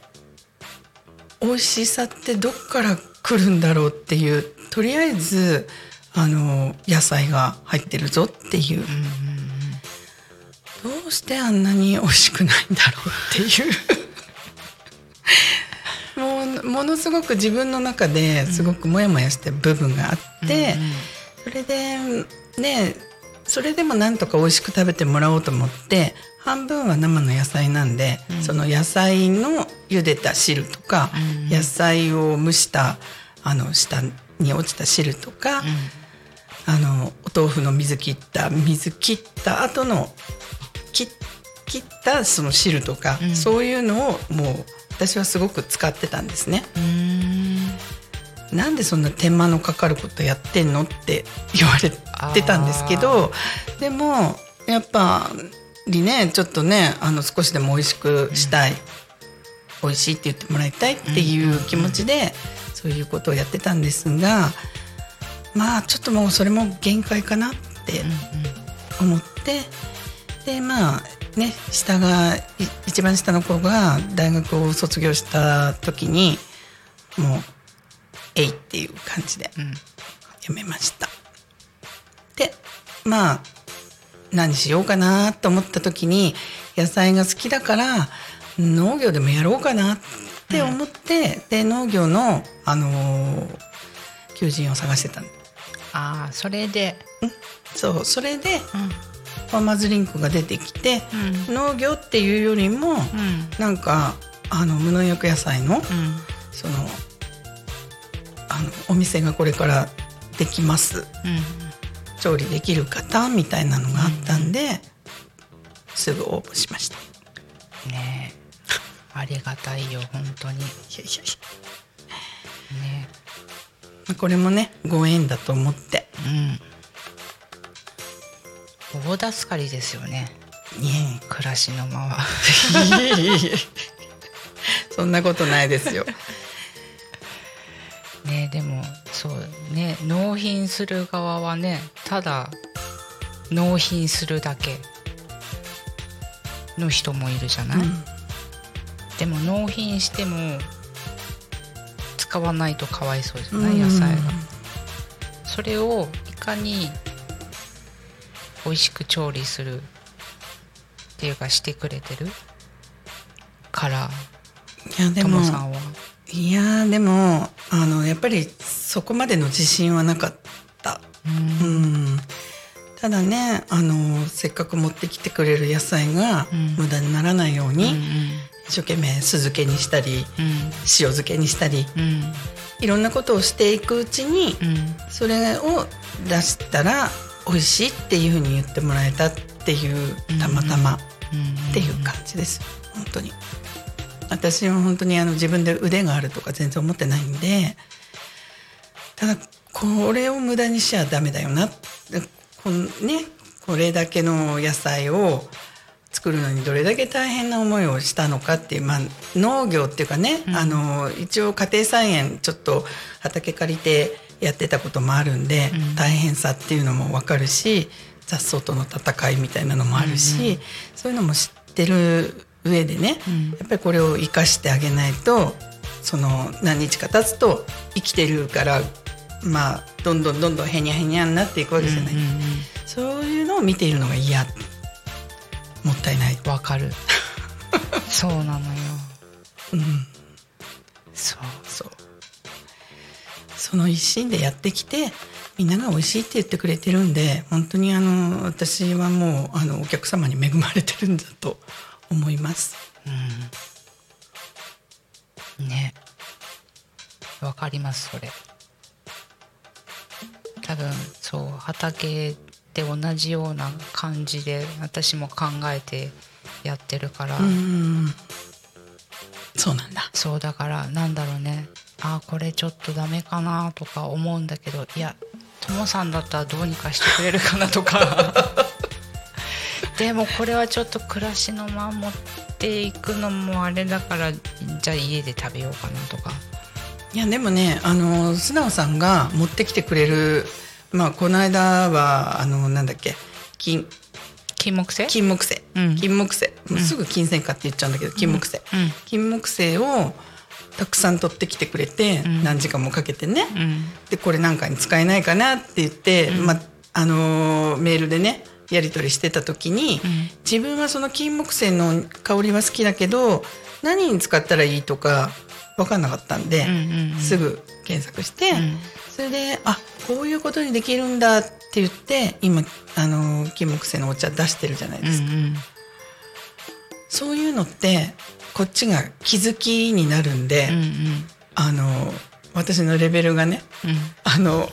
美味しさってどっから来るんだろうっていうとりあえずあの野菜が入ってるぞっていう、どうしてあんなに美味しくないんだろうっていう。もうものすごく自分の中ですごくモヤモヤしてる部分があって、それでねそれでもなんとか美味しく食べてもらおうと思って半分は生の野菜なんで、その野菜の茹でた汁とか、野菜を蒸したあの下に落ちた汁とか、あのお豆腐の水切った水切った後の切切ったその汁とか、そういうのをもう私はすごく使ってたんですね。なんでそんな手間のかかることやってんのって言われてたんですけどでもやっぱりねちょっとねあの少しでも美味しくしたい、美味しいって言ってもらいたいっていう気持ちで、そういうことをやってたんですがまあちょっともうそれも限界かなって思って、でまあね下がい一番下の子が大学を卒業した時にもう「えい」っていう感じで辞めました。でまあ何しようかなと思った時に野菜が好きだから農業でもやろうかなって思って、で農業の、あのー求人を探してたんああそれで、そうそれで、ファーマーズリンクが出てきて、農業っていうよりも、なんかあの無農薬野菜の、そのあのお店がこれからできます、調理できる方みたいなのがあったんで、すぐ応募しました。ねえ。ありがたいよ本当に。いやいやいねやこれもねご縁だと思って。うん。大助かりですよね。ね暮らしの 間はそんなことないですよ。納品する側はねただ納品するだけの人もいるじゃない、でも納品しても使わないとかわいそうじゃない？野菜が、それをいかに美味しく調理するっていうかしてくれてる？からいやでもともさんは。いやでもあのやっぱりそこまでの自信はなかった。うん。ただねあのせっかく持ってきてくれる野菜が無駄にならないように、一生懸命酢漬けにしたり、塩漬けにしたり、いろんなことをしていくうちに、それを出したら美味しいっていうふうに言ってもらえたっていうたまたまっていう感じです。本当に。私は本当にあの自分で腕があるとか全然思ってないんでただこれを無駄にしちゃダメだよなこんねこれだけの野菜を作るのにどれだけ大変な思いをしたのかっていう、まあ、農業っていうかね、あの一応家庭菜園ちょっと畑借りてやってたこともあるんで、大変さっていうのも分かるし雑草との戦いみたいなのもあるし、そういうのも知ってる上でね、やっぱりこれを生かしてあげないとその何日か経つと生きてるからまあどんどんどんどんへにゃへにゃになっていくわけじゃない、そういうのを見ているのが嫌。もったいないわかる。そうなのよ。うん。そうそう。その一心でやってきてみんなが美味しいって言ってくれてるんで本当にあの私はもうあのお客様に恵まれてるんだと思います。ね。わかりますそれ多分そう畑で同じような感じで私も考えてやってるから、うんそうなんだ。そうだからなんだろうね。あこれちょっとダメかなとか思うんだけどいやともさんだったらどうにかしてくれるかなとか。でもこれはちょっと暮らしの間持っていくのもあれだからじゃあ家で食べようかなとかいやでもねあの素直さんが持ってきてくれるまあこの間はあのなんだっけ金金木犀？金木犀、うん。金木犀。もうすぐ金銭かって言っちゃうんだけど、金木犀、うん。金木犀をたくさん取ってきてくれて、ん。何時間もかけてね、うん。でこれなんかに使えないかなって言って、まああのーメールでねやり取りしてた時に、自分はその金木犀の香りは好きだけど何に使ったらいいとか分かんなかったんで、うんうんうん。すぐ検索して、ん。それであこういうことにできるんだって言って今あのー金木犀のお茶出してるじゃないですか。うん。そういうのってこっちが気づきになるんで、うんうん。あの私のレベルがねうん。あの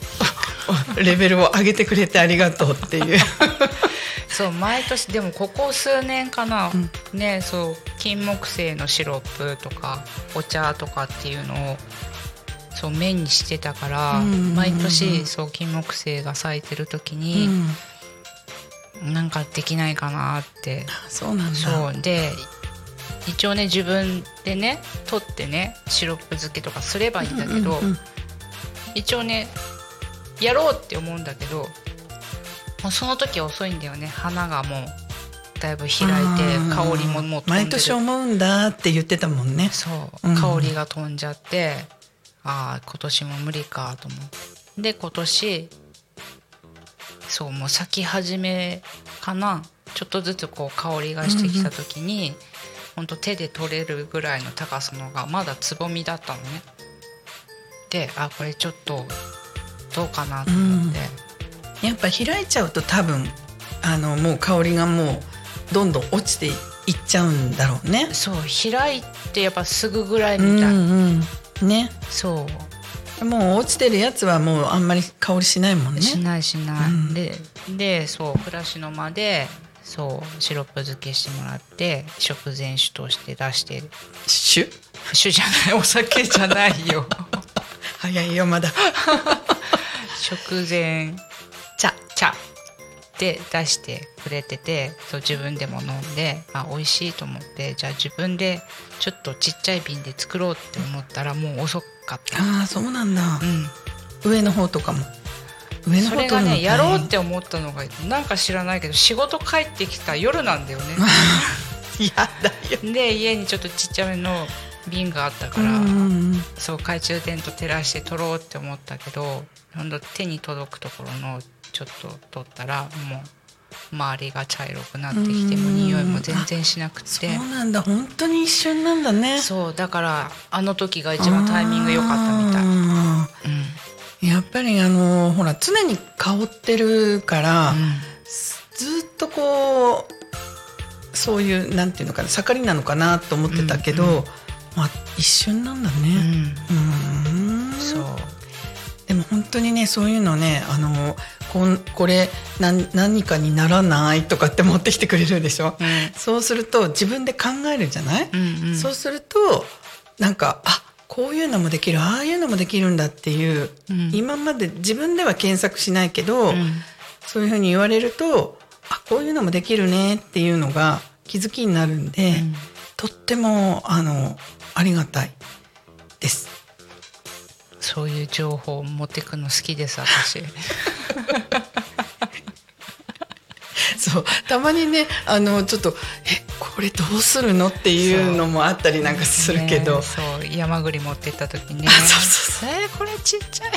レベルを上げてくれてありがとうっていうそう毎年でもここ数年かな、ねそう金木犀のシロップとかお茶とかっていうのをそうメインにしてたから、うんうんうん毎年そう金木犀が咲いてる時に、なんかできないかなって。そうなんだ。で一応ね自分でね取ってねシロップ漬けとかすればいいんだけど、うんうんうん。一応ねやろうって思うんだけどもうその時は遅いんだよね。花がもうだいぶ開いて香りももう飛んでる。毎年思うんだって言ってたもんね。そう。うん。香りが飛んじゃって、ああ今年も無理かと思ってで今年そうもう咲き始めかな。ちょっとずつこう香りがしてきた時に、ほんと手で取れるぐらいの高さのがまだつぼみだったのね。であこれちょっとどうかなと思って、やっぱ開いちゃうと多分あのもう香りがもうどんどん落ちていっちゃうんだろうね。そう開いてやっぱすぐぐらいみたい、うんうん。ね。そう。もう落ちてるやつはもうあんまり香りしないもんね。しないしない、うん。ででそう暮らしの間でそうシロップ漬けしてもらって食前酒として出してシュ酒じゃない。お酒じゃないよ。早いよまだ。食前茶茶。で出してくれててそう自分でも飲んであ美味しいと思ってじゃあ自分でちょっとちっちゃい瓶で作ろうって思ったらもう遅かった。ああそうなんだ。うん。上の方とかも。上のそれ方とかもがねやろうって思ったのがなんか知らないけど仕事帰ってきた夜なんだよね。やだよで家にちょっとちっちゃめの瓶があったから、うんそう懐中電灯照らして撮ろうって思ったけどほんと手に届くところのちょっと撮ったらもう周りが茶色くなってきても匂いも全然しなくそて。うなんだ。本当に一瞬なんだね。そうだからあの時が一番タイミング良かったみたい、あうん。ーやっぱりあのほら常に香ってるから、うん。ずっとこうそういうなんていうのかな盛りなのかなと思ってたけど、うんまあ一瞬なんだうね。ん。うん。そう。でも本当にねそういうのねあのこんこれ何何かにならないとかって持ってきてくれるでしょ、うん。そうすると自分で考えるじゃない、うんうん。そうするとなんかあこういうのもできるああいうのもできるんだっていう、うん。今まで自分では検索しないけど、うん。そういうふうに言われるとあこういうのもできるねっていうのが気づきになるんで、ん。とってもあのありがたいです。そういう情報を持ってくの好きです私 そう。たまにねあのちょっと「えこれどうするの?」っていうのもあったりなんかするけど、ねそう山栗持ってった時ね。あそうそう。えーこれちっちゃい。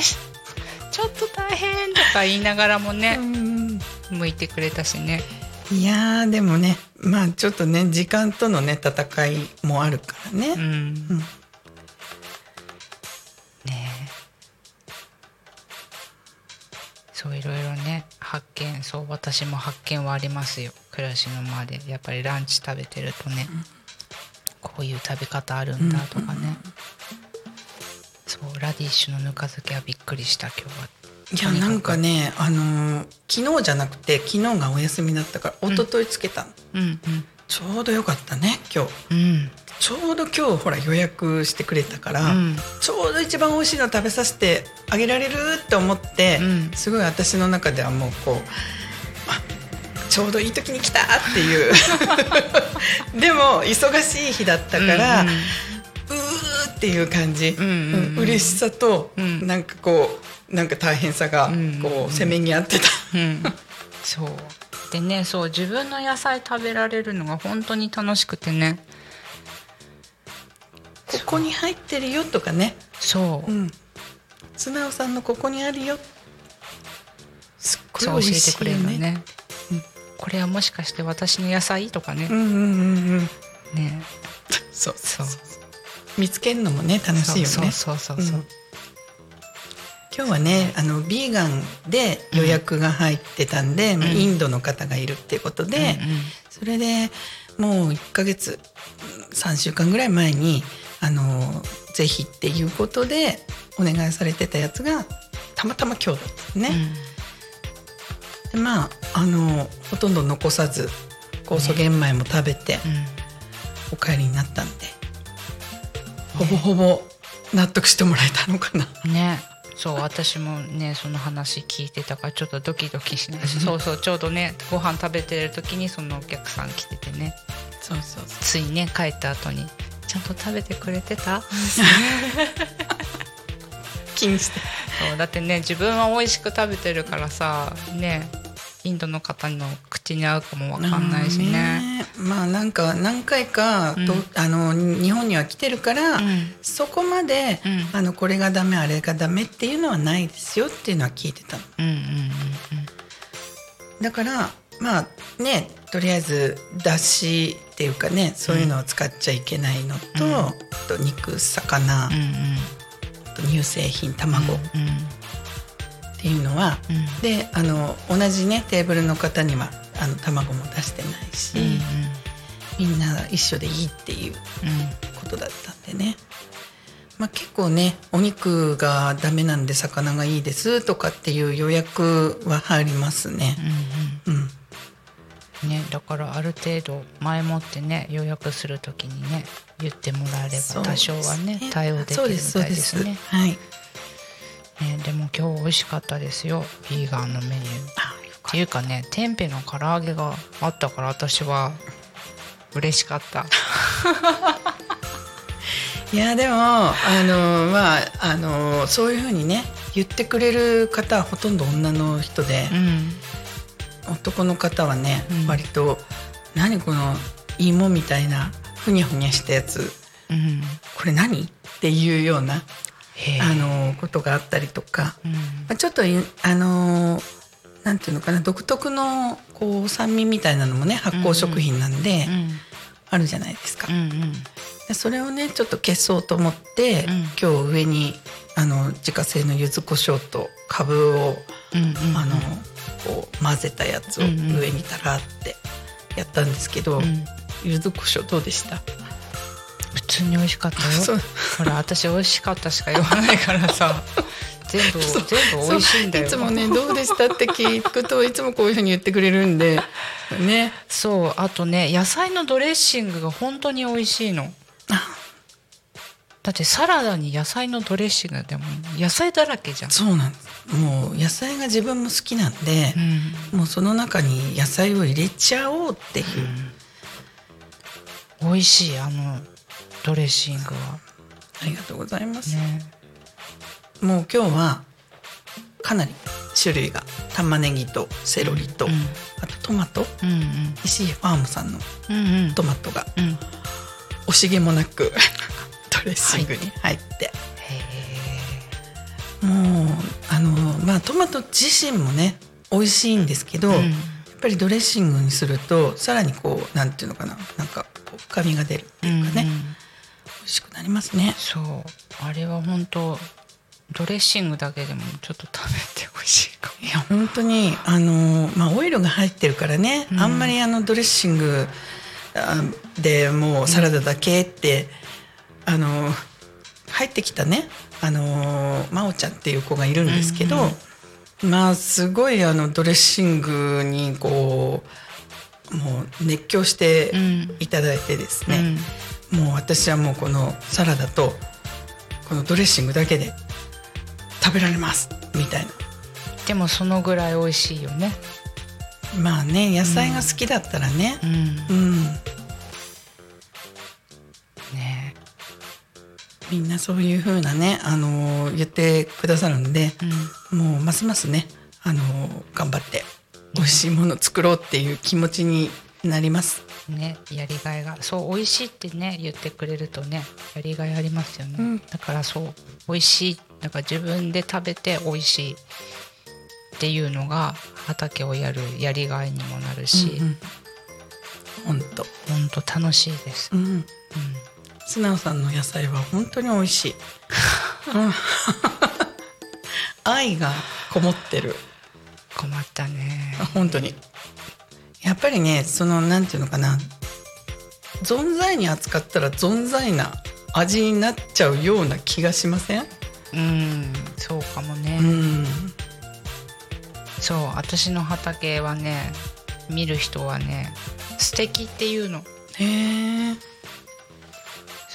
ちょっと大変とか言いながらもねうん。向いてくれたしね。いやーでもねまあちょっとね時間とのね戦いもあるからね。うん、ねそういろいろね発見そう私も発見はありますよ。暮らしの間でやっぱりランチ食べてるとね、こういう食べ方あるんだとかね、そうラディッシュのぬか漬けはびっくりした今日は。いやなんかねあのー昨日じゃなくて昨日がお休みだったから一昨日つけたの、うんちょうどよかったね今日。うんうんちょうど今日ほら予約してくれたから、うん。ちょうど一番美味しいの食べさせてあげられるって思って、うん。すごい私の中ではもうこうあちょうどいい時に来たっていう。でも忙しい日だったから、ううん。ーっていう感じ、んうんうんうん。嬉しさと、ん。なんかこうなんか大変さがんこう、せめぎ合ってた。うん、そう。でねそう自分の野菜食べられるのが本当に楽しくてねここに入ってるよとかね、そう、うん、素直さんのここにあるよ。すっごい教えていくれるのね、これはもしかして私の野菜とかね、うんうんうんうん。ね。そう。そう。見つけるのもね楽しいよね。そうそうそうそう、う。ん。今日はねあのビーガンで予約が入ってたんで、まあインドの方がいるっていうことで、それでもう1ヶ月3週間ぐらい前にあのぜひっていうことでお願いされてたやつがたまたま今日だったのね。でまああのほとんど残さず酵素玄米も食べて、お帰りになったんで、ほぼほぼ納得してもらえたのかな。うんね。そう私もねその話聞いてたからちょっとドキドキしないしそうそうちょうどねご飯食べてる時にそのお客さん来ててね。そうそうそついね帰った後に「ちゃんと食べてくれてた?」気にして。そうだってね自分は美味しく食べてるからさねインドの方の口に合うかもわかんないしね。ね。まあなんか何回かと、うん。あの日本には来てるから、ん。そこまで、うん。あのこれがダメあれがダメっていうのはないですよっていうのは聞いてたの。うんうんうん。だからまあねとりあえずだしっていうかねそういうのを使っちゃいけないのと,、うん。あと肉魚、うんうん。あと乳製品卵。っうん。ていうのは、うん。であの同じねテーブルの方にはあの卵も出してないし、うんみんな一緒でいいっていううん。ことだったんでね、まあ、結構ねお肉がダメなんで魚がいいですとかっていう予約は入りますね。うん、うんねだからある程度前もってね予約するときにね言ってもらえれば多少はね対応できるみたいですね。はい。ねでも今日美味しかったですよ。ビーガンのメニュー。っていうかね天日の唐揚げがあったから私は嬉しかった。いやでもあのまああのそういうふうにね言ってくれる方はほとんど女の人で、うん男の方はね、うん。割と何この芋みたいなふにゃふにゃしたやつ。うん。これ何？っていうようなあのことがあったりとか、うん。まあちょっといあのーなんていうのかな独特のこう酸味みたいなのもね発酵食品なんで、うんあるじゃないですか。う。んでそれをねちょっと消そうと思って、うん。今日上にあの自家製の柚子胡椒とかぶを、うんうん。あのこう混ぜたやつを上にたらってやったんですけど、うん。柚子胡椒どうでした？普通に美味しかったよ。ほら私美味しかったしか言わないからさ。全部全部美味しいんだよ。いつもねどうでしたって聞くといつもこういうふうに言ってくれるんで。ね。そう。あとね野菜のドレッシングが本当に美味しいのだってサラダに野菜のドレッシングでも野菜だらけじゃん。そうなんです。もう野菜が自分も好きなんでう、ん。もうその中に野菜を入れちゃおうっていう、美味しいあのドレッシングは。ありがとうございます、ね。もう今日はかなり種類が玉ねぎとセロリと、うん。あとトマト。うんうん。石井ファームさんのうんうん。トマトがうん。惜しげもなくドレッシングに入って、もうあのまあトマト自身もね美味しいんですけど、うん。やっぱりドレッシングにするとさらにこうなんていうのかななんか深みが出るっていうかね、うんうん。美味しくなりますね。そう。あれは本当ドレッシングだけでもちょっと食べてほしいかも。いや本当にあのまあオイルが入ってるからね、うん。あんまりあのドレッシングあでもうサラダだけって、あの入ってきたねあの真央ちゃんっていう子がいるんですけど、まあすごいあのドレッシングにこうもう熱狂していただいてですね、もう私はもうこのサラダとこのドレッシングだけで食べられますみたいな。でもそのぐらい美味しいよね。まあね野菜が好きだったらね。うん。うん、みんなそういう風なねあのー言ってくださるんで、もうますますねあのー頑張って美味しいもの作ろうっていう気持ちになります。ねやりがいがそう美味しいってね言ってくれるとねやりがいありますよね、うん。だからそう美味しいだから自分で食べて美味しいっていうのが畑をやるやりがいにもなるし、本当、ほんと楽しいです、うん、素直さんの野菜は本当に美味しい。うん。愛がこもってる。困ったね。あ本当に。やっぱりねそのなんていうのかな。存在に扱ったら存在な味になっちゃうような気がしません？うんそうかもね、うん。そう私の畑はね見る人はね素敵っていうの。へえ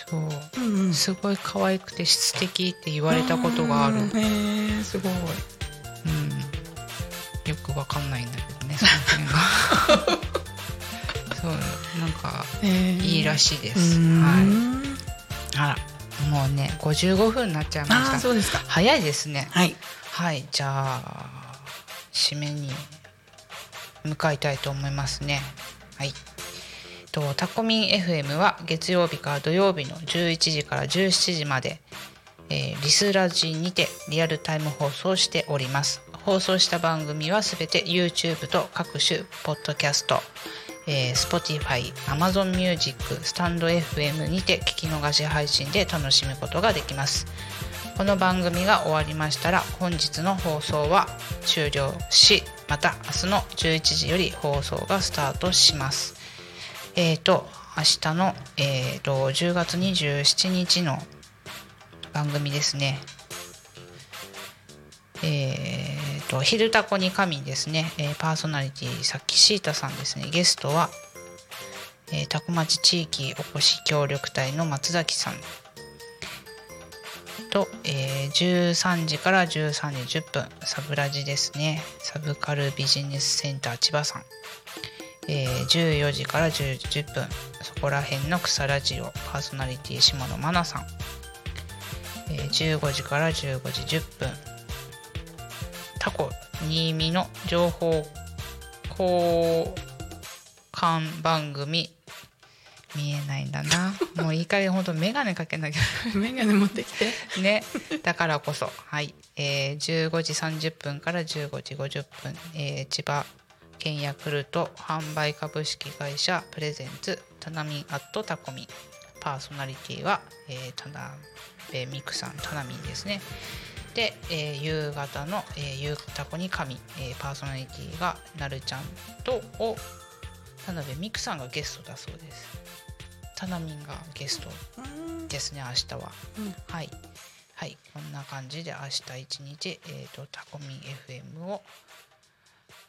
そううんうん。すごい可愛くて素敵って言われたことがある、うんへえすごい。うん、よくわかんないんだけどね その辺が。そうなんかいいらしいでうす、ん。はい。あらもうね55分になっちゃいました。そうですか。早いですね。はい。はいじゃあ締めに向かいたいと思いますね。はいとタコミン FM は月曜日から土曜日の11時から17時まで、えーリスラジにてリアルタイム放送しております。放送した番組はすべて YouTube と各種ポッドキャスト、えー Spotify、Amazon Music、スタンド FM にて聞き逃し配信で楽しむことができます。この番組が終わりましたら本日の放送は終了しまた明日の11時より放送がスタートします。えー、と明日の、えー、と10月27日の番組ですね。えー、と「昼タコに神」ですね、えーパーソナリティさっきシータさんですね。ゲストは、えー、タコ町地域おこし協力隊の松崎さん。と、えー13時から13時10分サブラジですね。サブカルビジネスセンター千葉さん、えー14時から10時10分そこら辺の草ラジオパーソナリティ下野真奈さん、えー15時から15時10分。タコ新見の情報交換番組。見えないんだな。もういい加減ほんと眼鏡かけなきゃ。メガネ持ってきて。ね、だからこそ、はい、えー15時30分から15時50分、えー千葉県ヤクルト販売株式会社プレゼンツタナミンアットタコミ。ンパーソナリティは、えー、田辺美久さんタナミンですね。で、えー夕方の、えー、ゆうたこに神、えーパーソナリティがなるちゃんとを田辺美久さんがゲストだそうです。タナミンがゲストですね明日は、うん。はい。はい。こんな感じで明日一日、えー、とタコミン FM を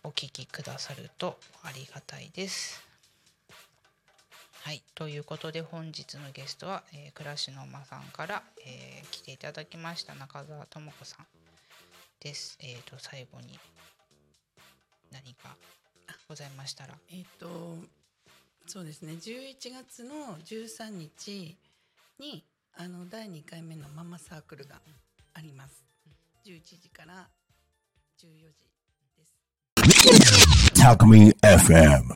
お聞きくださるとありがたいです。はいということで本日のゲストは、えー、暮らしの間さんから、えー来ていただきました中澤智子さんです。えっ、と最後に何かございましたら。えっ、とそうですね。11月の13日にあの第2回目のママサークルがあります。11時から14時。Talk Me FM.